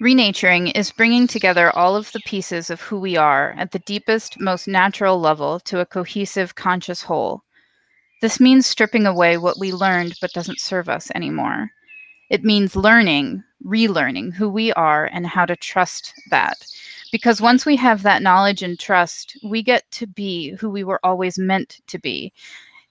Renaturing is bringing together all of the pieces of who we are at the deepest, most natural level to a cohesive, conscious whole. This means stripping away what we learned but doesn't serve us anymore. It means learning, relearning who we are and how to trust that. Because once we have that knowledge and trust, we get to be who we were always meant to be.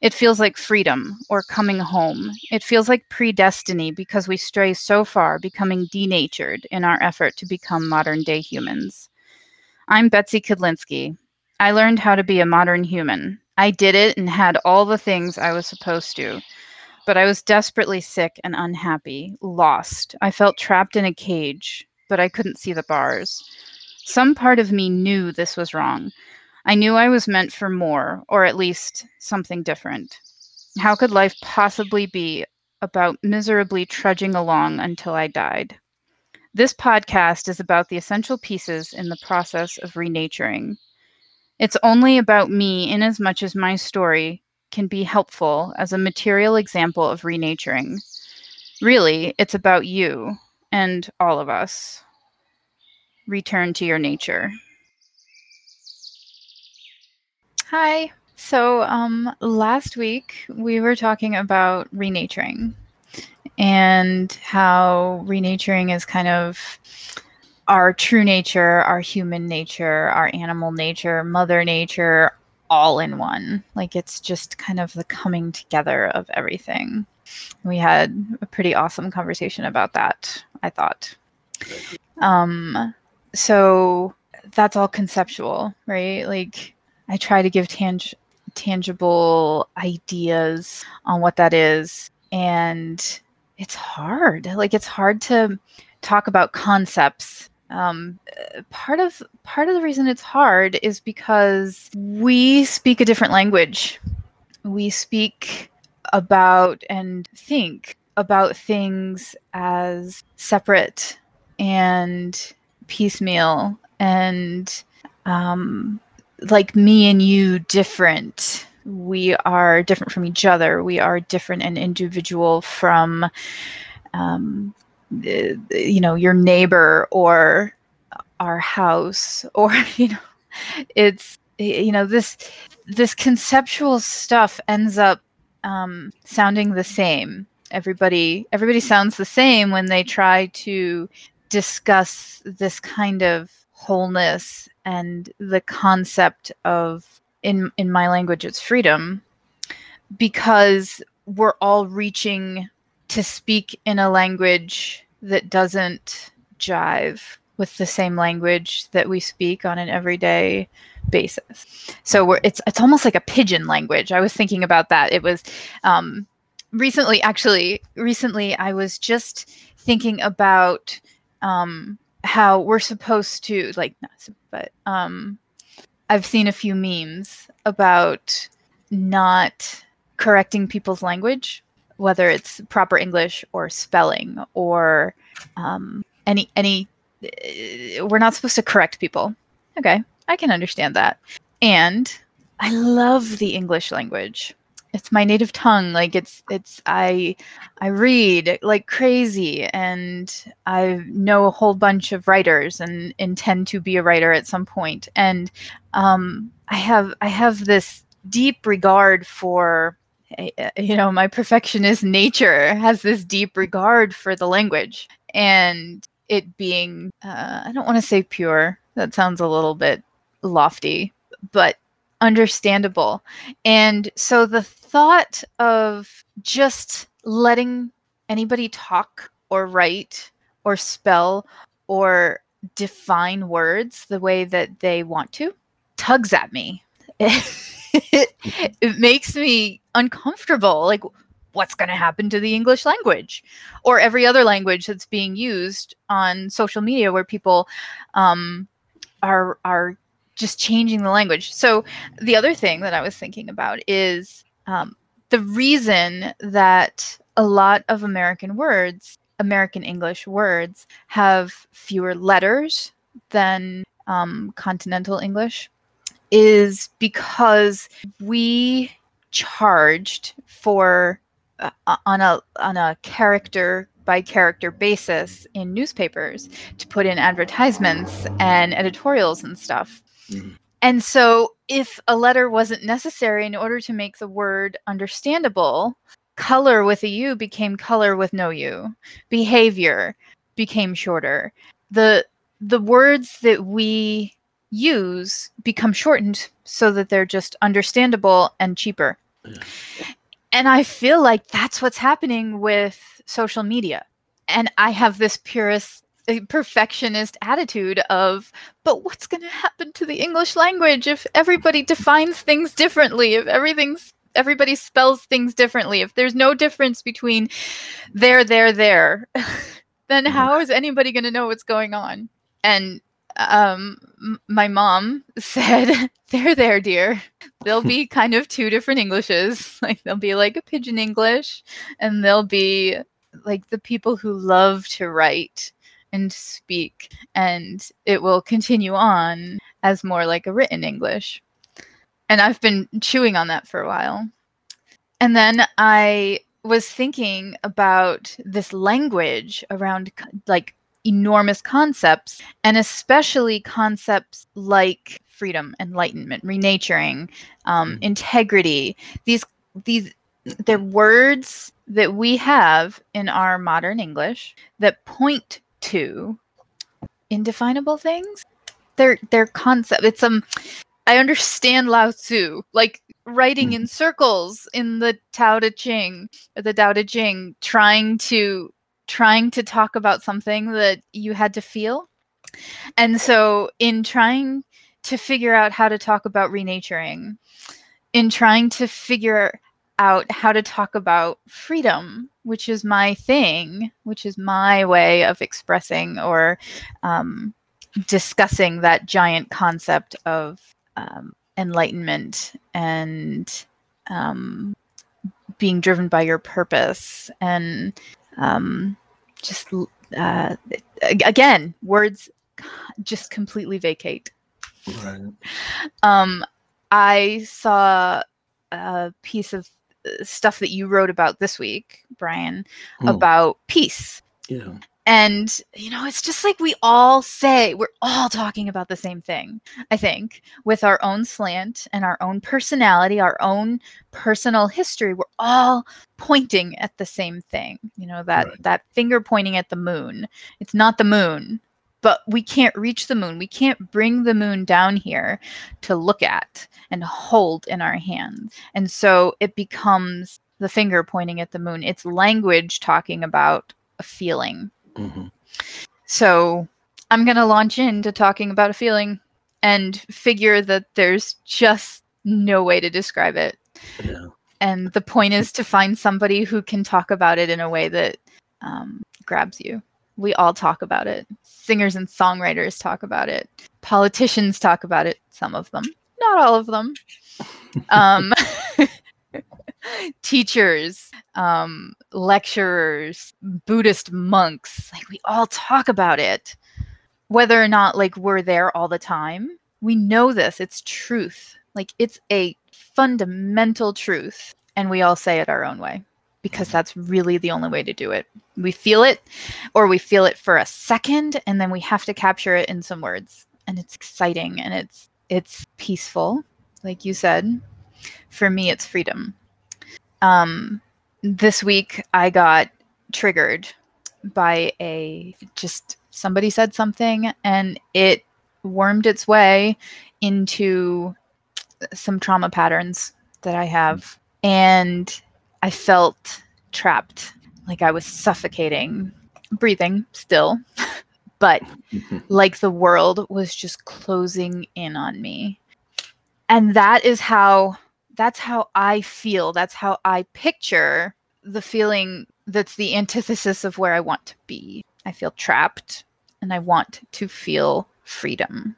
It feels like freedom or coming home. It feels like predestiny because we stray so far, becoming denatured in our effort to become modern day humans. I'm Betsy Kudlinski. I learned how to be a modern human. I did it and had all the things I was supposed to. But I was desperately sick and unhappy, lost. I felt trapped in a cage, but I couldn't see the bars. Some part of me knew this was wrong. I knew I was meant for more, or at least something different. How could life possibly be about miserably trudging along until I died? This podcast is about the essential pieces in the process of renaturing. It's only about me in as much as my story can be helpful as a material example of renaturing. Really, it's about you and all of us. Return to your nature. Hi. So, um, last week we were talking about renaturing and how renaturing is kind of our true nature, our human nature, our animal nature, mother nature, all in one. Like it's just kind of the coming together of everything. We had a pretty awesome conversation about that, I thought. Um, so that's all conceptual, right? Like I try to give tang- tangible ideas on what that is. And it's hard. Like it's hard to talk about concepts. Um, part of part of the reason it's hard is because we speak a different language. We speak about and think about things as separate and piecemeal and um, like me and you different. We are different from each other. We are different and individual from, um, you know, your neighbor or our house, or you know, it's you know this this conceptual stuff ends up um, sounding the same. Everybody everybody sounds the same when they try to discuss this kind of wholeness and the concept of in in my language it's freedom because we're all reaching to speak in a language that doesn't jive with the same language that we speak on an everyday basis. So we're, it's it's almost like a pidgin language. I was thinking about that. It was um, recently, actually, recently I was just thinking about um, how we're supposed to like not but um i've seen a few memes about not correcting people's language whether it's proper english or spelling or um any any uh, we're not supposed to correct people. Okay i can understand that. And i love the english language it's my native tongue like it's it's i i read like crazy and i know a whole bunch of writers and intend to be a writer at some point and um i have i have this deep regard for eh, eh, you know my perfectionist nature has this deep regard for the language and it being uh, i don't want to say pure that sounds a little bit lofty but understandable. And so the thought of just letting anybody talk or write or spell or define words the way that they want to tugs at me. it, it makes me uncomfortable. Like, what's going to happen to the English language or every other language that's being used on social media where people um, are are just changing the language. So the other thing that I was thinking about is um, the reason that a lot of American words, American English words, have fewer letters than um, continental English is because we charged for uh, on a on a character by character basis in newspapers to put in advertisements and editorials and stuff. Mm-hmm. And so, if a letter wasn't necessary in order to make the word understandable, color with a U became color with no U. Behavior became shorter. The the words that we use become shortened so that they're just understandable and cheaper. Yeah. And I feel like that's what's happening with social media. And I have this purist perfectionist attitude of but what's going to happen to the english language if everybody defines things differently if everything's everybody spells things differently if there's no difference between there there there? Then mm-hmm. how is anybody going to know what's going on? And um my mom said there there dear. There'll be kind of two different englishes. Like there'll be like a pidgin english and there'll be like the people who love to write and speak and it will continue on as more like a written english. And i've been chewing on that for a while. And then i was thinking about this language around like enormous concepts and especially concepts like freedom enlightenment renaturing um, mm. integrity. These these they're words that we have in our modern english that point to indefinable things. They're they're concept. It's um I understand Lao Tzu, like writing in mm-hmm. circles in the Tao Te Ching, the Tao Te Ching, trying to trying to talk about something that you had to feel. And so in trying to figure out how to talk about renaturing, in trying to figure out how to talk about freedom, which is my thing, which is my way of expressing or um, discussing that giant concept of um, enlightenment and um, being driven by your purpose and um, just uh, again words just completely vacate right. um, i saw a piece of stuff that you wrote about this week, Brian, mm. about peace. Yeah. And, you know, it's just like we all say, we're all talking about the same thing, I think, with our own slant and our own personality, our own personal history. We're all pointing at the same thing, you know, that, right. that finger pointing at the moon. It's not the moon, but we can't reach the moon. We can't bring the moon down here to look at and hold in our hands. And so it becomes the finger pointing at the moon. It's language talking about a feeling. Mm-hmm. So I'm going to launch into talking about a feeling and figure that there's just no way to describe it. Yeah. And the point is to find somebody who can talk about it in a way that um, grabs you. We all talk about it. Singers and songwriters talk about it. Politicians talk about it, some of them not all of them. Um, teachers, um, lecturers, Buddhist monks, like we all talk about it. Whether or not like we're there all the time, we know this. It's truth. Like it's a fundamental truth. And we all say it our own way because that's really the only way to do it. We feel it or we feel it for a second and then we have to capture it in some words. And it's exciting and it's it's peaceful, like you said. For me, it's freedom. Um, this week, I got triggered by a just somebody said something and it wormed its way into some trauma patterns that I have. And I felt trapped, like I was suffocating, breathing still, but mm-hmm. like the world was just closing in on me. And that is how that's how I feel. That's how I picture the feeling that's the antithesis of where I want to be. I feel trapped and I want to feel freedom.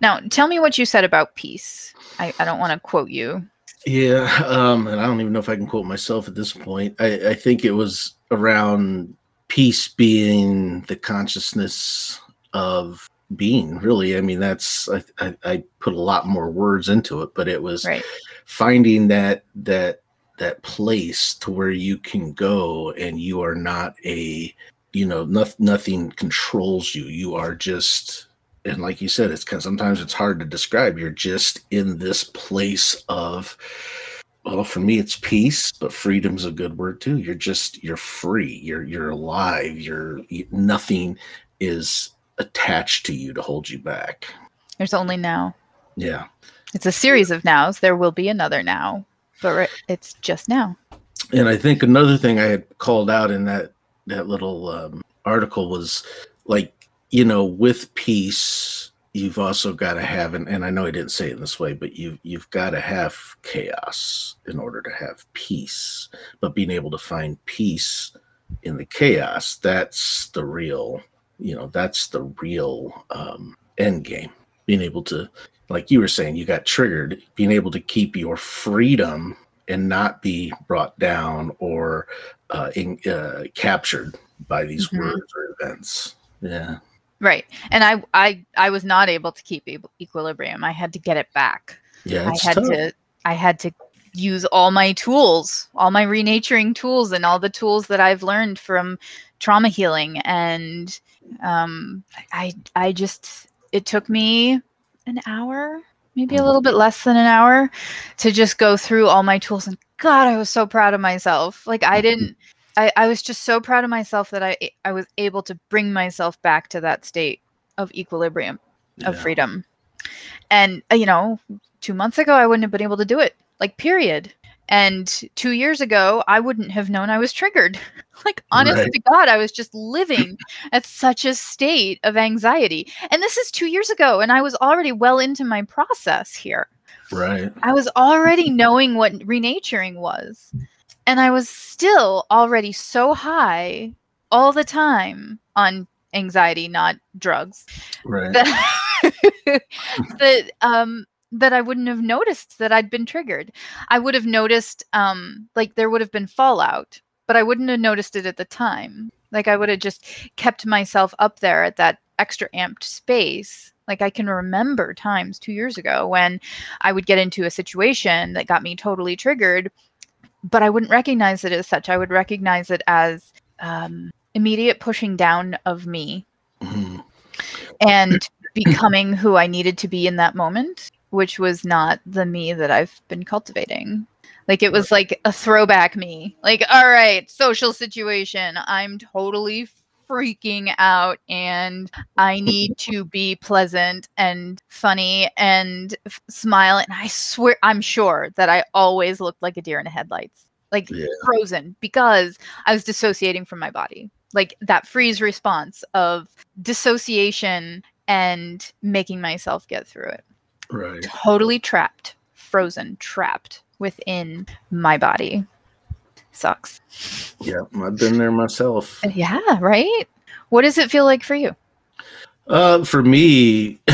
Now, tell me what you said about peace. I, I don't want to quote you. Yeah, um, and I don't even know if I can quote myself at this point. I, I think it was around peace being the consciousness of being really i mean that's I, I, I put a lot more words into it but it was right. finding that that that place to where you can go and you are not a you know no, nothing controls you you are just and like you said it's kind of, sometimes it's hard to describe you're just in this place of well for me it's peace but freedom's a good word too you're just you're free you're you're alive you're nothing is attached to you to hold you back There's only now. yeah It's a series of nows. There will be another now, but it's just now. and i think another thing i had called out in that that little um, article was like you know with peace you've also got to have and, and i know i didn't say it in this way but you you've got to have chaos in order to have peace but being able to find peace in the chaos that's the real you know that's the real um end game being able to like you were saying you got triggered being able to keep your freedom and not be brought down or uh, in, uh, captured by these Mhm. words or events. Yeah, Right. And I I I was not able to keep e- equilibrium. I had to get it back. yeah, it's I had tough. to I had to use all my tools, all my renaturing tools and all the tools that I've learned from trauma healing and um I I just it took me an hour, maybe a Mhm. little bit less than an hour to just go through all my tools and god, I was so proud of myself. Like I didn't I, I was just so proud of myself that I I was able to bring myself back to that state of equilibrium of Yeah. freedom. And uh, you know, 2 months ago I wouldn't have been able to do it. Like period. And 2 years ago I wouldn't have known I was triggered. like honest Right. to god, I was just living at such a state of anxiety. And this is 2 years ago and I was already well into my process here. Right. I was already knowing what renaturing was. And I was still already so high all the time on anxiety, not drugs, Right. that, that um that I wouldn't have noticed that I'd been triggered. I would have noticed um like there would have been fallout, but I wouldn't have noticed it at the time. Like I would have just kept myself up there at that extra amped space. Like I can remember times 2 years ago when I would get into a situation that got me totally triggered, but I wouldn't recognize it as such. I would recognize it as um, immediate pushing down of me Mhm. and becoming who I needed to be in that moment, which was not the me that I've been cultivating. Like it was like a throwback me. Like, all right, social situation. I'm totally freaking out and I need to be pleasant and funny and f- smile. And I swear, I'm sure that I always looked like a deer in the headlights, like Yeah. frozen because I was dissociating from my body. Like that freeze response of dissociation and making myself get through it. Right. Totally trapped, frozen, trapped within my body. Sucks. Yeah, I've been there myself. Yeah, right? What does it feel like for you? Uh, for me,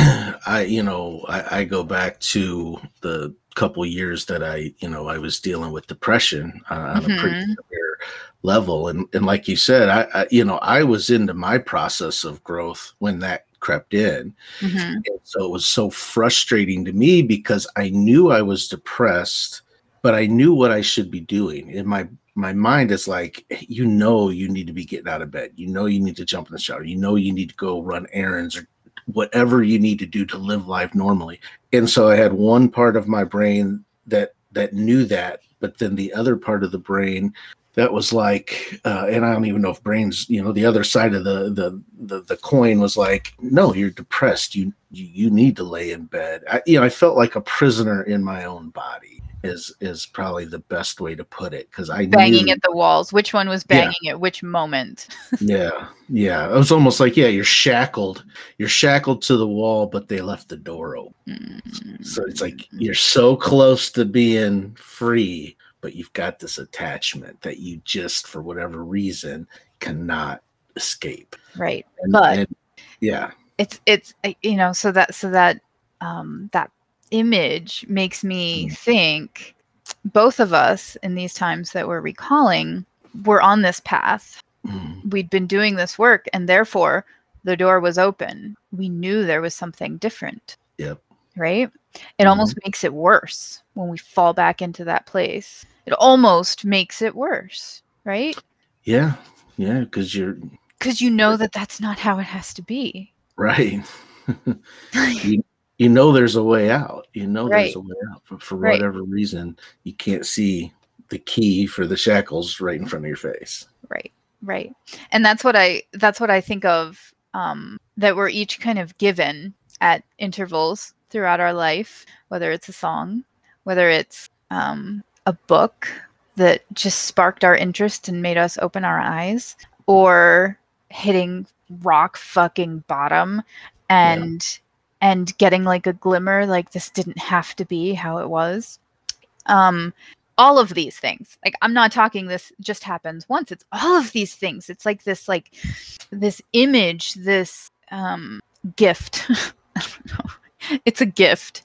I you know I, I go back to the couple years that I you know I was dealing with depression uh, on a pretty Mhm. severe level, and and like you said, I, I you know I was into my process of growth when that crept in, Mhm. and so it was so frustrating to me because I knew I was depressed, but I knew what I should be doing. In my my mind is like, you know, you need to be getting out of bed. You know, you need to jump in the shower. You know, you need to go run errands or whatever you need to do to live life normally. And so I had one part of my brain that that knew that, but then the other part of the brain that was like, uh, and I don't even know if brains, you know, the other side of the the the, the coin was like, no, you're depressed. You you, need to lay in bed. I, you know, I felt like a prisoner in my own body. Is is probably the best way to put it because I Banging knew, at the walls. Which one was Yeah. banging at which moment? yeah yeah it was almost like yeah you're shackled you're shackled to the wall but they left the door open so it's like Mm. you're so close to being free but you've got this attachment that you just for whatever reason cannot escape right. and, But- and- yeah it's it's you know so that so that um that image makes me think both of us in these times that we're recalling were on this path Mm, we'd been doing this work and therefore the door was open we knew there was something different Yep. right? It almost makes it worse when we fall back into that place. It almost makes it worse, right? Yeah. Yeah. Because you're Because you know that that's not how it has to be. right. you, you know there's a way out. You know Right. there's a way out. But for Right. whatever reason, you can't see the key for the shackles right in front of your face. right right and that's what i that's what i think of um that we're each kind of given at intervals throughout our life whether it's a song whether it's um a book that just sparked our interest and made us open our eyes or hitting rock fucking bottom and and getting like a glimmer like this didn't have to be how it was. Um all of these things. Like i'm not talking this just happens once. It's all of these things. It's like this like this image this um gift. I don't know. it's a gift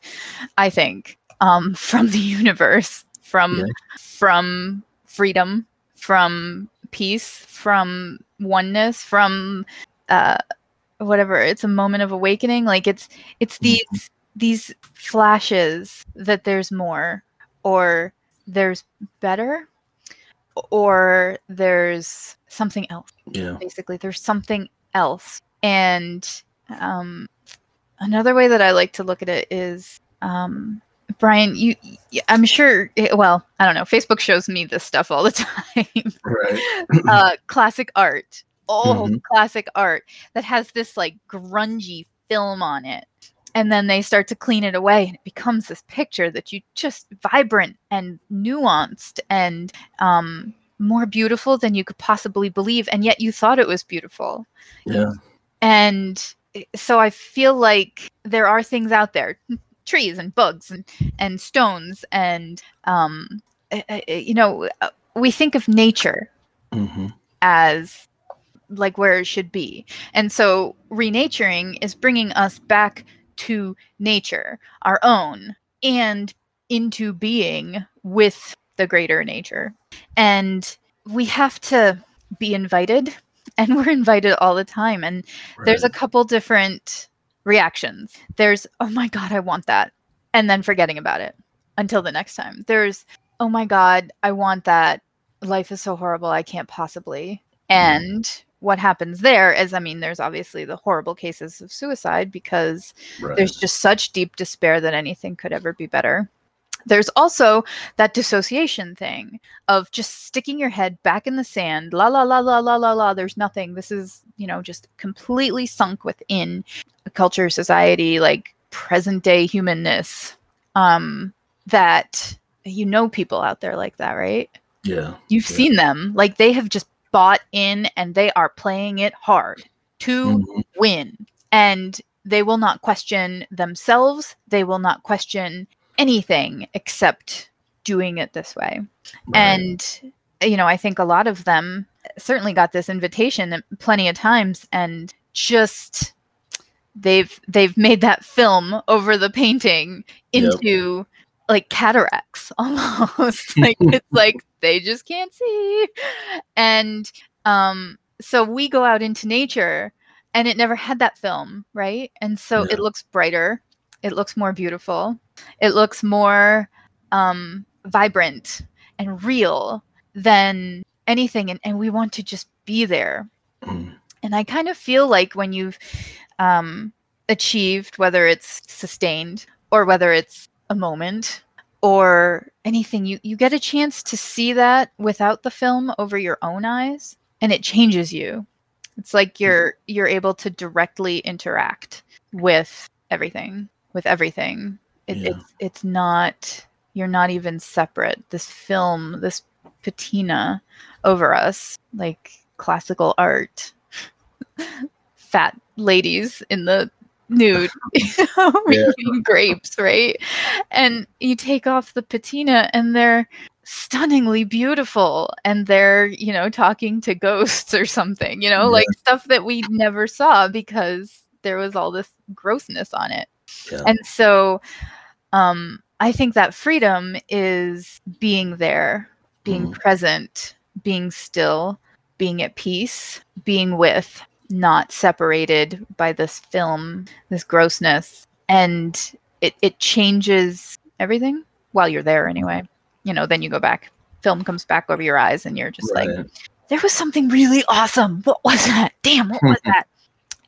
i think um from the universe from Yeah. from freedom from peace from oneness from uh whatever it's a moment of awakening like it's it's Mhm. these these flashes that there's more or there's better or there's something else Yeah. basically there's something else and um, another way that i like to look at it is um, brian you I'm sure eh, well i don't know facebook shows me this stuff all the time Right. uh, classic art old Mhm. classic art that has this like grungy film on it and then they start to clean it away and it becomes this picture that you just vibrant and nuanced and um, more beautiful than you could possibly believe and yet you thought it was beautiful Yeah. and so i feel like there are things out there trees and bugs and, and stones and um, eh, eh, you know uh, we think of nature hmm as like where it should be. And so renaturing is bringing us back to nature, our own, and into being with the greater nature. And we have to be invited, and we're invited all the time. And there's a couple different reactions. There's, oh my God, I want that. And then forgetting about it until the next time. There's, oh my God, I want that. Life is so horrible. I can't possibly. Mm-hmm. And what happens there is, I mean, there's obviously the horrible cases of suicide because right. there's just such deep despair that anything could ever be better. There's also that dissociation thing of just sticking your head back in the sand, la la la la la la la. There's nothing. This is, you know, just completely sunk within a culture, society, like present day humanness. Um, that you know people out there like that, right? yeah. You've Yeah. seen them. Like they have just bought in and they are playing it hard to Mhm. win. And they will not question themselves. They will not question anything except doing it this way. Right. And, you know, I think a lot of them certainly got this invitation plenty of times and just they've they've made that film over the painting Yep. Like cataracts almost like it's like they just can't see and um so we go out into nature and it never had that film right and so Yeah. it looks brighter it looks more beautiful it looks more um vibrant and real than anything and, and we want to just be there Mm. and I kind of feel like when you've um, achieved, whether it's sustained or whether it's a moment or anything, you, you get a chance to see that without the film over your own eyes, and it changes you. It's like mm-hmm. you're you're able to directly interact with everything, with everything. It, Yeah. It's it's not you're not even separate. This film, this patina over us, like classical art fat ladies in the nude Yeah. grapes right and you take off the patina and they're stunningly beautiful and they're you know talking to ghosts or something you know Yeah. like stuff that we never saw because there was all this grossness on it Yeah. and so um i think that freedom is being there being Mhm. present being still being at peace being with not separated by this film this grossness and it it changes everything while you're there anyway. You know, then you go back. Film comes back over your eyes, and you're just like, there was something really awesome. What was that? Damn, what was that?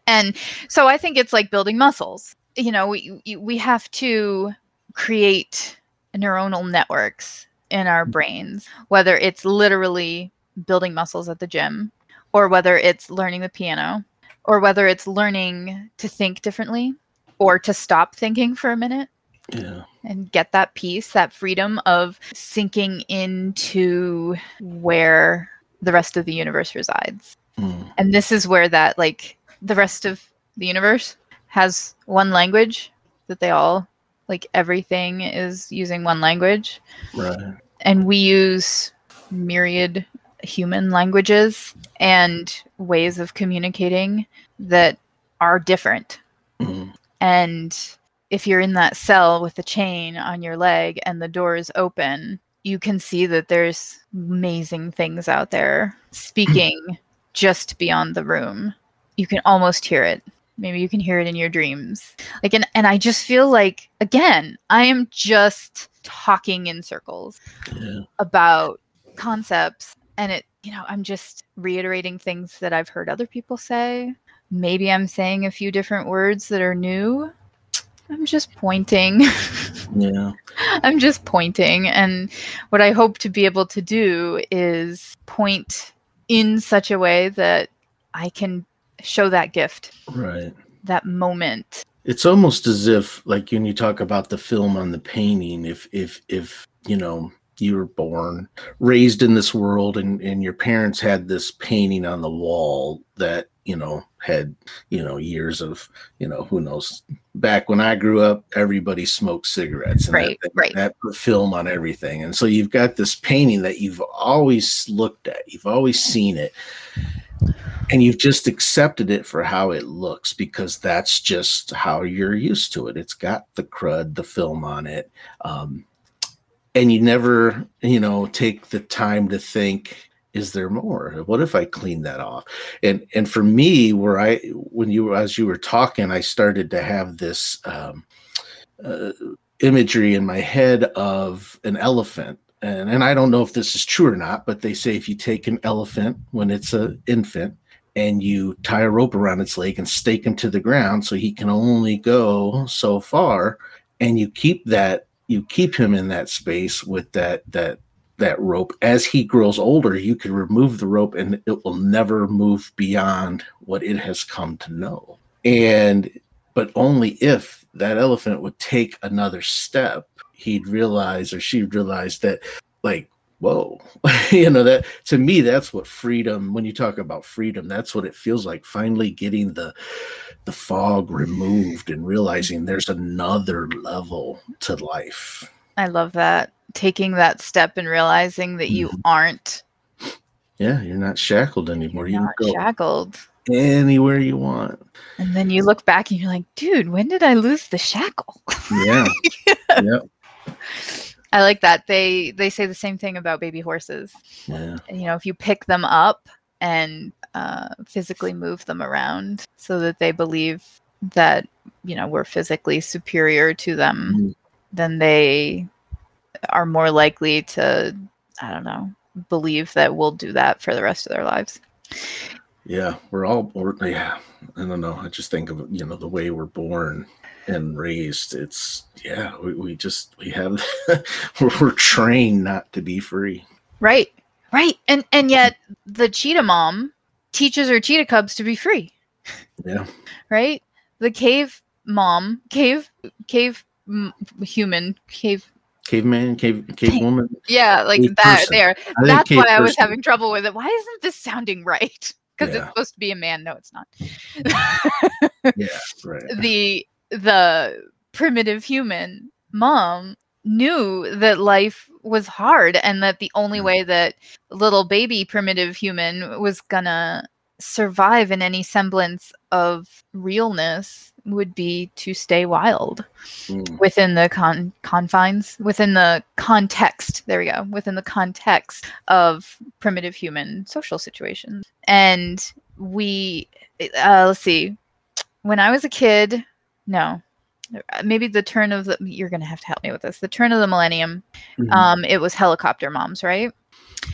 And so I think it's like building muscles. You know, we we have to create neuronal networks in our mm. brains, whether it's literally building muscles at the gym, or whether it's learning the piano, or whether it's learning to think differently, or to stop thinking for a minute Yeah. and get that peace, that freedom of sinking into where the rest of the universe resides. Mm. And this is where that, like, the rest of the universe has one language that they all, like, everything is using one language. Right. And we use myriad human languages and ways of communicating that are different Mm. and if you're in that cell with the chain on your leg and the door is open, you can see that there's amazing things out there speaking just beyond the room. You can almost hear it. Maybe you can hear it in your dreams. Like and, and I just feel like again, I am just talking in circles Yeah. about concepts and it you know i'm just reiterating things that i've heard other people say. Maybe i'm saying a few different words that are new. I'm just pointing. Yeah. i'm just pointing and what i hope to be able to do is point in such a way that i can show that gift. Right. that moment. It's almost as if, like when you talk about the film on the painting, if if if you know you were born, raised in this world, and and your parents had this painting on the wall that you know had you know years of you know who knows. Back when I grew up, everybody smoked cigarettes, and Right, that, right. that put film on everything, and so you've got this painting that you've always looked at, you've always seen it, and you've just accepted it for how it looks because that's just how you're used to it. It's got the crud, the film on it, um, and you never, you know, take the time to think: Is there more? What if I clean that off? And and for me, where I when you as you were talking, I started to have this um, uh, imagery in my head of an elephant. And, and I don't know if this is true or not, but they say if you take an elephant when it's an infant and you tie a rope around its leg and stake him to the ground so he can only go so far and you keep that you keep him in that space with that that that rope. As he grows older you can remove the rope and it will never move beyond what it has come to know. And but only if that elephant would take another step he'd realize or she'd realize that like whoa you know that to me that's what freedom when you talk about freedom that's what it feels like finally getting the the fog removed and realizing there's another level to life. I love that. Taking that step and realizing that you mm-hmm. aren't yeah you're not shackled anymore. You're not can go shackled. anywhere you want. And then you look back and you're like, dude, when did I lose the shackle? yeah. Yeah. I like that. They they say the same thing about baby horses. yeah. You know, if you pick them up and uh, physically move them around so that they believe that, you know, we're physically superior to them, Mhm. then they are more likely to, I don't know, believe that we'll do that for the rest of their lives. yeah we're all we're, yeah i don't know i just think of you know the way we're born and raised it's yeah we, we just we have we're trained not to be free Right. Right. And and yet the cheetah mom teaches her cheetah cubs to be free. yeah right? The cave mom, cave, cave m- human, cave. caveman cave cave woman Yeah, like Cave that. person. There. I That's why I was having trouble with it. Why isn't this sounding right? Because Yeah. it's supposed to be a man. No, it's not. yeah right the the primitive human mom knew that life was hard and that the only Mm. way that little baby primitive human was gonna survive in any semblance of realness would be to stay wild Mm, within the con- confines within the context there we go within the context of primitive human social situations. And we uh, let's see. When i was a kid no maybe the turn of the you're gonna have to help me with this the turn of the millennium Mhm. um it was helicopter moms right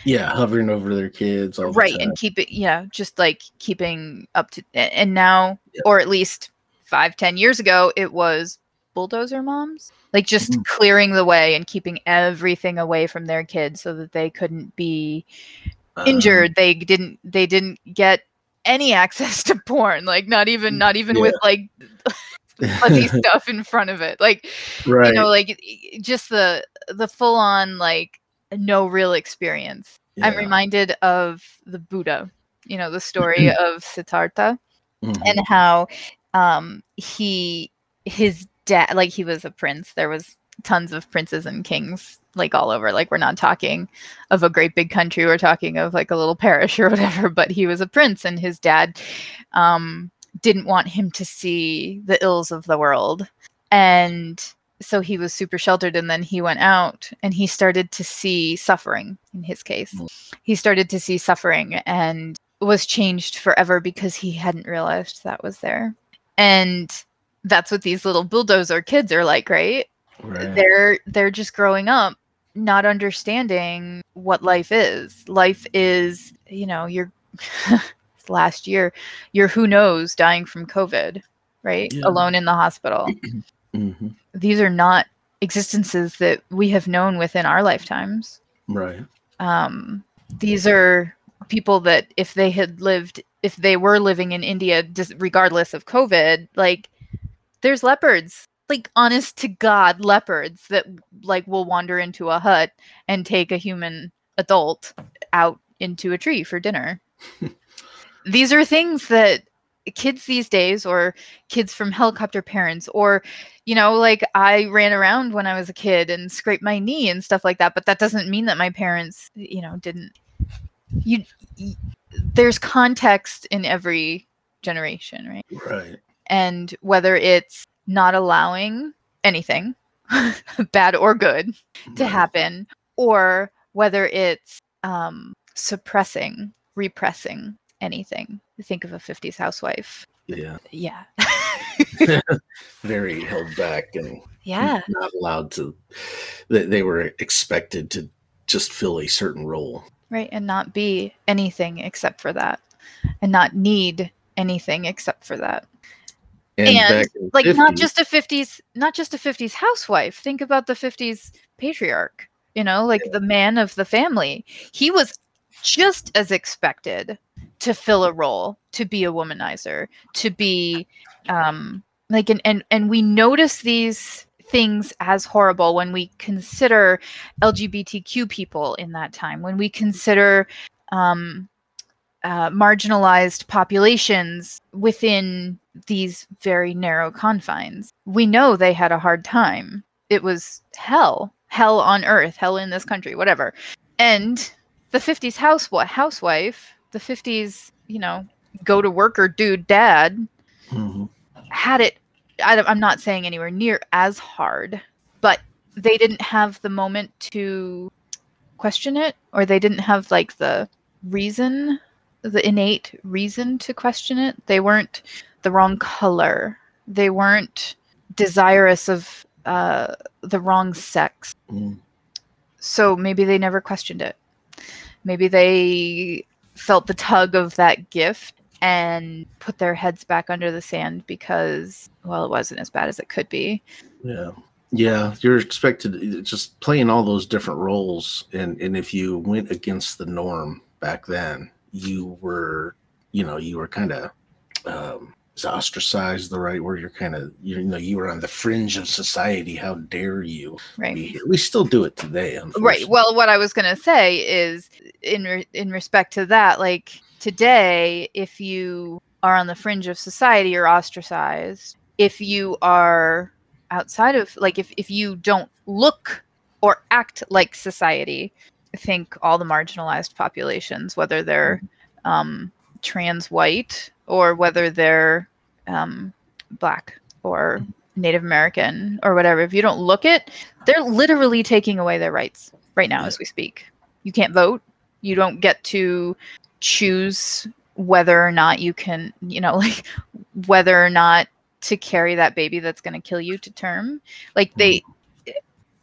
yeah, hovering over their kids. All the right time. and keep it yeah just like keeping up to and now Yeah. or at least five ten years ago it was bulldozer moms like just Mhm. clearing the way and keeping everything away from their kids so that they couldn't be Um, injured they didn't they didn't get any access to porn like not even not even with like fuzzy stuff in front of it like right. you know like just the the full on like no real experience. I'm reminded of the buddha you know the story of siddhartha Mhm. and how um he his dad like he was a prince. There was tons of princes and kings like all over. Like we're not talking of a great big country. We're talking of like a little parish or whatever but he was a prince and his dad um didn't want him to see the ills of the world. And so he was super sheltered and then he went out and he started to see suffering in his case. Mm. he started to see suffering and was changed forever because he hadn't realized that was there. And that's what these little bulldozer kids are like right? Right. they're they're just growing up not understanding what life is. Life is you know you're last year you're who knows dying from covid right Yeah. alone in the hospital Mhm. these are not existences that we have known within our lifetimes Right. um, these are people that if they had lived if they were living in india dis- regardless of covid like there's leopards like honest to god leopards that like will wander into a hut and take a human adult out into a tree for dinner these are things that kids these days or kids from helicopter parents or you know like i ran around when i was a kid and scraped my knee and stuff like that but that doesn't mean that my parents you know didn't you, y there's context in every generation right Right. and whether it's not allowing anything bad or good to right. happen or whether it's um, suppressing repressing anything. Think of a 50s housewife. Yeah. yeah. Very held back and yeah. not allowed to. They, they were expected to just fill a certain role. right and not be anything except for that and not need anything except for that. And, And, back in the like not just a 50s not just a 50s housewife. Think about the 50s patriarch you know like the man of the family. He was just as expected to fill a role to be a womanizer to be um like and and, and we notice these things as horrible when we consider lgbtq people in that time when we consider um uh, marginalized populations within these very narrow confines. We know they had a hard time. It was hell, hell on earth, hell in this country, whatever. And the 50s house what, housewife, the 50s, you know, go to worker dude dad Mhm. had it I, am not saying anywhere near as hard, but they didn't have the moment to question it, or they didn't have like the reason, the innate reason to question it. They weren't the wrong color. They weren't desirous of uh, the wrong sex. Mm. So maybe they never questioned it. Maybe they felt the tug of that gift and put their heads back under the sand because, well, it wasn't as bad as it could be. Yeah. Yeah, you're expected just playing all those different roles, and and if you went against the norm back then, you were, you know, you were kind of um, is ostracized the right word? You're kind of, you know, you were on the fringe of society. How dare you? Right. be here? We still do it today, Right. Well, what I was going to say is in re- in respect to that, like today, if you are on the fringe of society, you're ostracized. If you are outside of, like, if if you don't look or act like society, I think all the marginalized populations, whether they're um, trans white or whether they're um, black or Native American or whatever, if you don't look it, they're literally taking away their rights right now as we speak. You can't vote. You don't get to choose whether or not you can, you know, like whether or not to carry that baby that's going to kill you to term. Like they,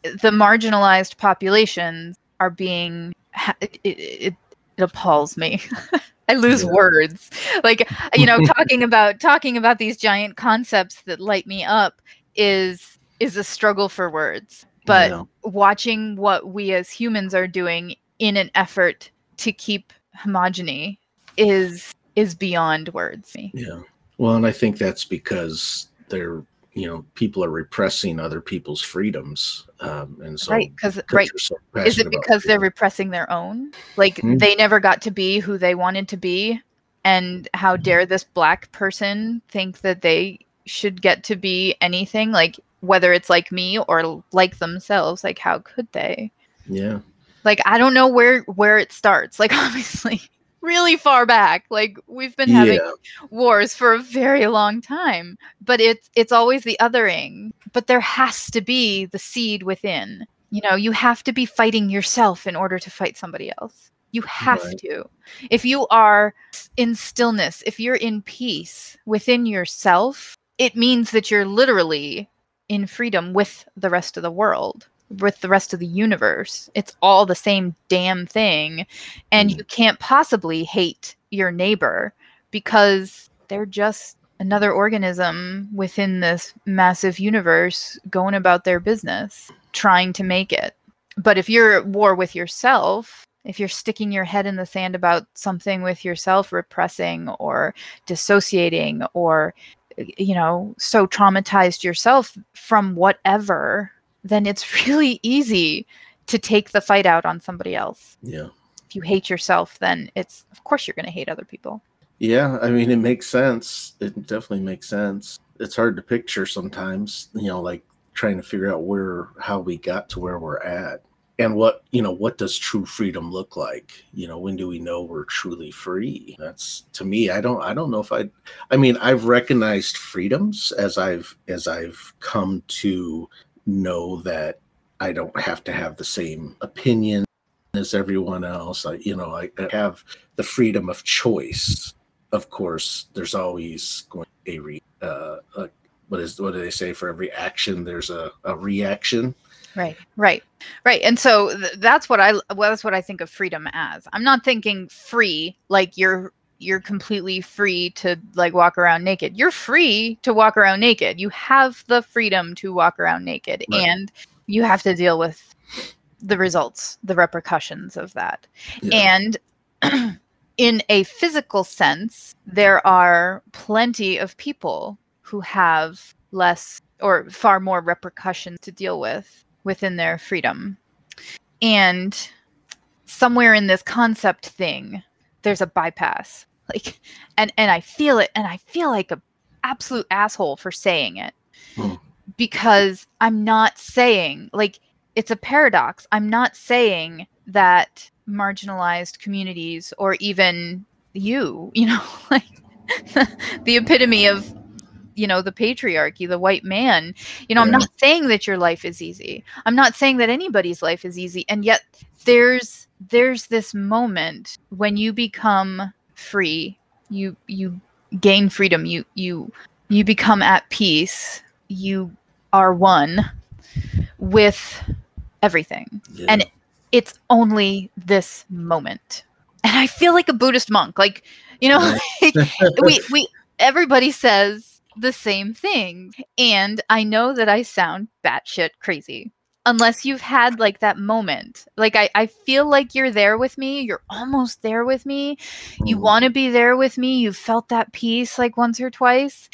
the marginalized populations are being. It, it, it appalls me. I lose yeah. words. Like you know, talking about talking about these giant concepts that light me up is is a struggle for words. But yeah. watching what we as humans are doing in an effort to keep homogeny is is beyond words. Yeah. Well, and I think that's because they're you know people are repressing other people's freedoms um and so right because right. so is it because they're repressing their own? Like mm-hmm. they never got to be who they wanted to be and how mm-hmm. dare this black person think that they should get to be anything? Like whether it's like me or like themselves like how could they? Yeah. Like i don't know where where it starts like obviously really far back. Like we've been having yeah. wars for a very long time, but it's it's always the othering. But there has to be the seed within. You know, you have to be fighting yourself in order to fight somebody else. You have right. to. If you are in stillness, if you're in peace within yourself, it means that you're literally in freedom with the rest of the world with the rest of the universe. It's all the same damn thing. And mm. you can't possibly hate your neighbor because they're just another organism within this massive universe going about their business, trying to make it. But if you're at war with yourself, if you're sticking your head in the sand about something with yourself, repressing or dissociating, or, you know, so traumatized yourself from whatever then it's really easy to take the fight out on somebody else. Yeah. If you hate yourself, then it's of course you're going to hate other people. Yeah, I mean it makes sense. It definitely makes sense. It's hard to picture sometimes, you know, like trying to figure out where how we got to where we're at and what you know what does true freedom look like you know when do we know we're truly free that's to me i don't i don't know if i i mean i've recognized freedoms as i've as i've come to know that I don't have to have the same opinion as everyone else. I, you know, I, have the freedom of choice. Of course, there's always going a re, uh, a, what is what do they say? For every action, there's a, a reaction. Right, right, right. And so th- that's what I well, that's what I think of freedom as. I'm not thinking free like you're you're completely free to like walk around naked. You're free to walk around naked. You have the freedom to walk around naked right. and you have to deal with the results, the repercussions of that. Yeah. And in a physical sense, there are plenty of people who have less or far more repercussions to deal with within their freedom. And somewhere in this concept thing, there's a bypass. Like and and i feel it and i feel like a absolute asshole for saying it. Hmm. because i'm not saying like it's a paradox. I'm not saying that marginalized communities or even you you know like the epitome of you know the patriarchy the white man. You know yeah. i'm not saying that your life is easy. I'm not saying that anybody's life is easy. And yet there's there's this moment when you become free you you gain freedom you you you become at peace you are one with everything. Yeah. and it's only this moment. And i feel like a buddhist monk like you know like, we we everybody says the same thing. And i know that i sound batshit crazy unless you've had like that moment. Like I, I feel like you're there with me. You're almost there with me. You mm-hmm. want to be there with me. You've felt that peace like once or twice.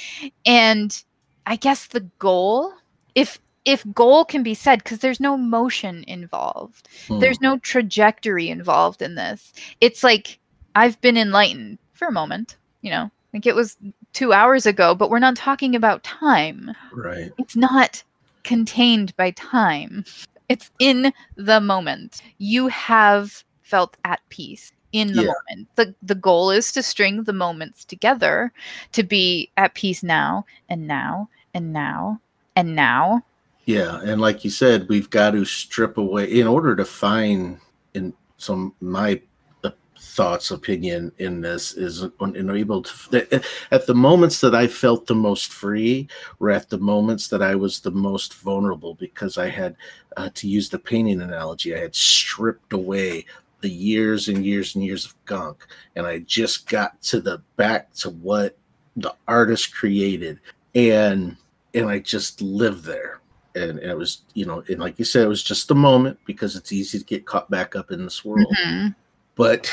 And I guess the goal, if if goal can be said, because there's no motion involved, mm. there's no trajectory involved in this. It's like I've been enlightened for a moment, you know, like it was two hours ago, but we're not talking about time. Right. It's not contained by time. It's in the moment. You have felt at peace in the yeah. moment. The the goal is to string the moments together to be at peace now and now and now and now. Yeah, and like you said, we've got to strip away in order to find in some my thoughts opinion in this is when able to at the moments that i felt the most free were at the moments that i was the most vulnerable because i had uh, to use the painting analogy i had stripped away the years and years and years of gunk and i just got to the back to what the artist created and and i just lived there and, and it was you know and like you said it was just a moment because it's easy to get caught back up in this world mm-hmm. But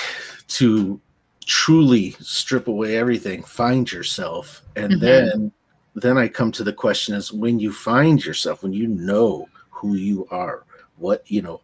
to truly strip away everything find yourself and mm-hmm. then then i come to the question is when you find yourself when you know who you are what you know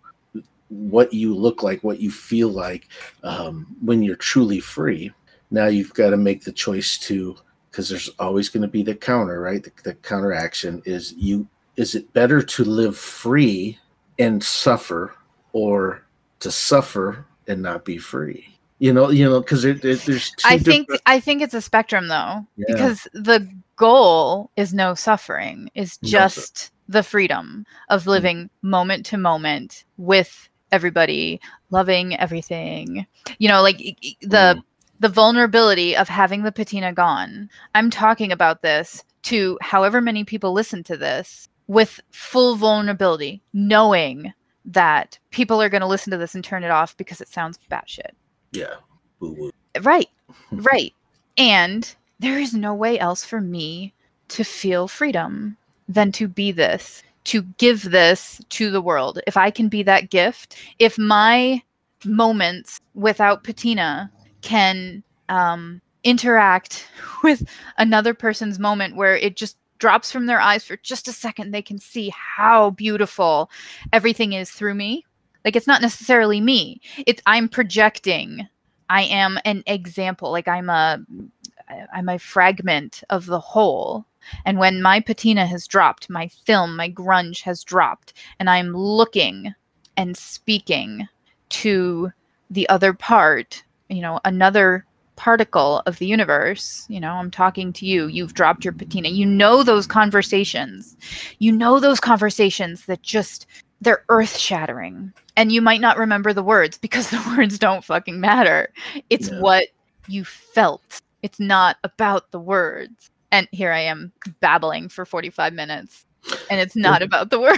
what you look like what you feel like um, when you're truly free now you've got to make the choice to because there's always going to be the counter right the, the counter action is you is it better to live free and suffer or to suffer and not be free you know you know because it, there's i think different... i think it's a spectrum though yeah. because the goal is no suffering is just no, the freedom of mm-hmm. living mm-hmm. moment to moment with everybody loving everything you know like the mm. the vulnerability of having the patina gone i'm talking about this to however many people listen to this with full vulnerability, knowing that people are going to listen to this and turn it off because it sounds batshit. Yeah. Woo-woo. Right. right. And there is no way else for me to feel freedom than to be this, to give this to the world. If I can be that gift, if my moments without patina can um, interact with another person's moment where it just drops from their eyes for just a second, they can see how beautiful everything is through me. Like it's not necessarily me. It's I'm projecting. I am an example. Like I'm a I'm a fragment of the whole. And when my patina has dropped, my film, my grunge has dropped, and I'm looking and speaking to the other part, you know, another particle of the universe you know i'm talking to you you've dropped your patina. You know those conversations. You know those conversations that just they're earth shattering and you might not remember the words because the words don't fucking matter. It's yeah. what you felt. It's not about the words. And here i am babbling for 45 minutes and it's not about the words.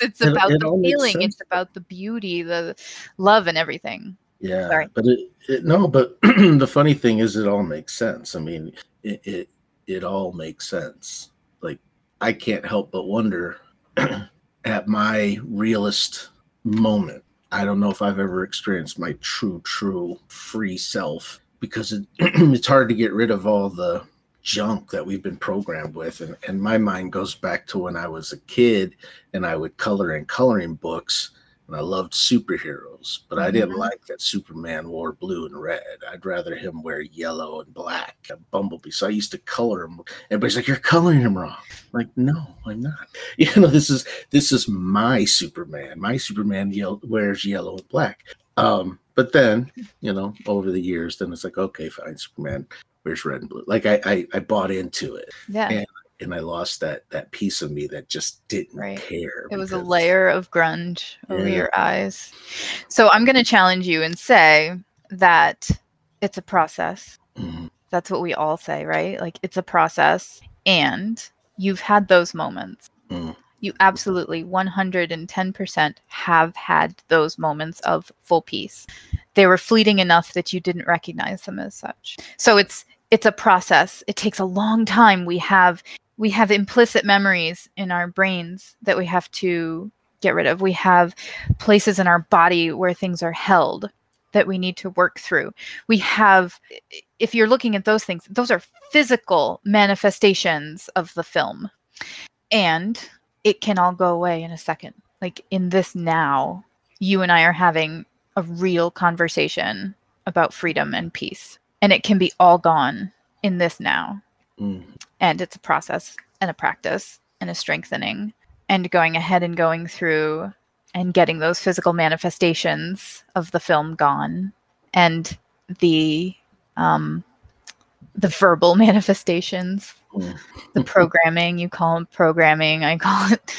It's about it, it the feeling. It's about the beauty the love and everything yeah, Sorry. but it, it, no, but the funny thing is, it all makes sense. I mean, it, it it all makes sense. Like I can't help but wonder at my realist moment. I don't know if I've ever experienced my true, true free self because it, it's hard to get rid of all the junk that we've been programmed with. And, and my mind goes back to when I was a kid and I would color in coloring books and I loved superheroes, but I didn't mm-hmm. like that Superman wore blue and red. I'd rather him wear yellow and black, a bumblebee. So I used to color him. Everybody's like, "You're coloring him wrong." I'm like, no, I'm not. You know, this is this is my Superman. My Superman yell- wears yellow and black. Um, but then, you know, over the years, then it's like, okay, fine, Superman wears red and blue. Like I, I, I bought into it. Yeah. And and I lost that that piece of me that just didn't right. care. It was a layer of grunge yeah. over your eyes. So I'm going to challenge you and say that it's a process. Mm-hmm. That's what we all say, right? Like it's a process, and you've had those moments. Mm. You absolutely 110% have had those moments of full peace. They were fleeting enough that you didn't recognize them as such. So it's it's a process. It takes a long time. We have we have implicit memories in our brains that we have to get rid of. We have places in our body where things are held that we need to work through. We have, if you're looking at those things, those are physical manifestations of the film. And it can all go away in a second. Like in this now, you and I are having a real conversation about freedom and peace. And it can be all gone in this now. Mm. And it's a process and a practice and a strengthening and going ahead and going through and getting those physical manifestations of the film gone and the um, the verbal manifestations mm. the programming you call it programming i call it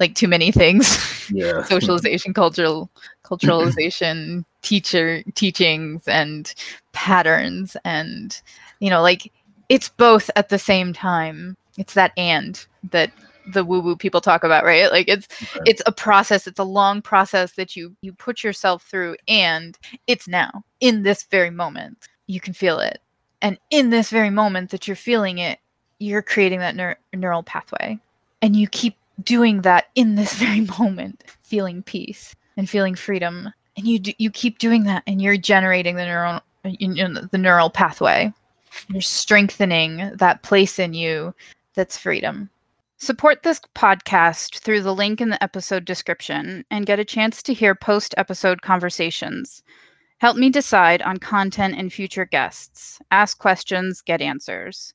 like too many things Yeah. socialization, cultural culturalization, teacher teachings and patterns and you know, like it's both at the same time. It's that and that the woo woo people talk about, right? Like it's Right. it's a process, it's a long process that you you put yourself through and it's now in this very moment. You can feel it. And in this very moment that you're feeling it, you're creating that neur- neural pathway. And you keep doing that in this very moment, feeling peace and feeling freedom. And you do, you keep doing that and you're generating the neural uh, you know, the neural pathway. You're strengthening that place in you that's freedom. Support this podcast through the link in the episode description and get a chance to hear post episode conversations. Help me decide on content and future guests. Ask questions, get answers.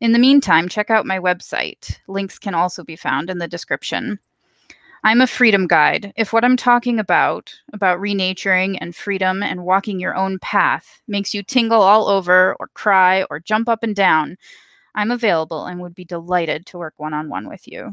In the meantime, check out my website. Links can also be found in the description. I'm a freedom guide. If what I'm talking about, about renaturing and freedom and walking your own path, makes you tingle all over or cry or jump up and down, I'm available and would be delighted to work one on one with you.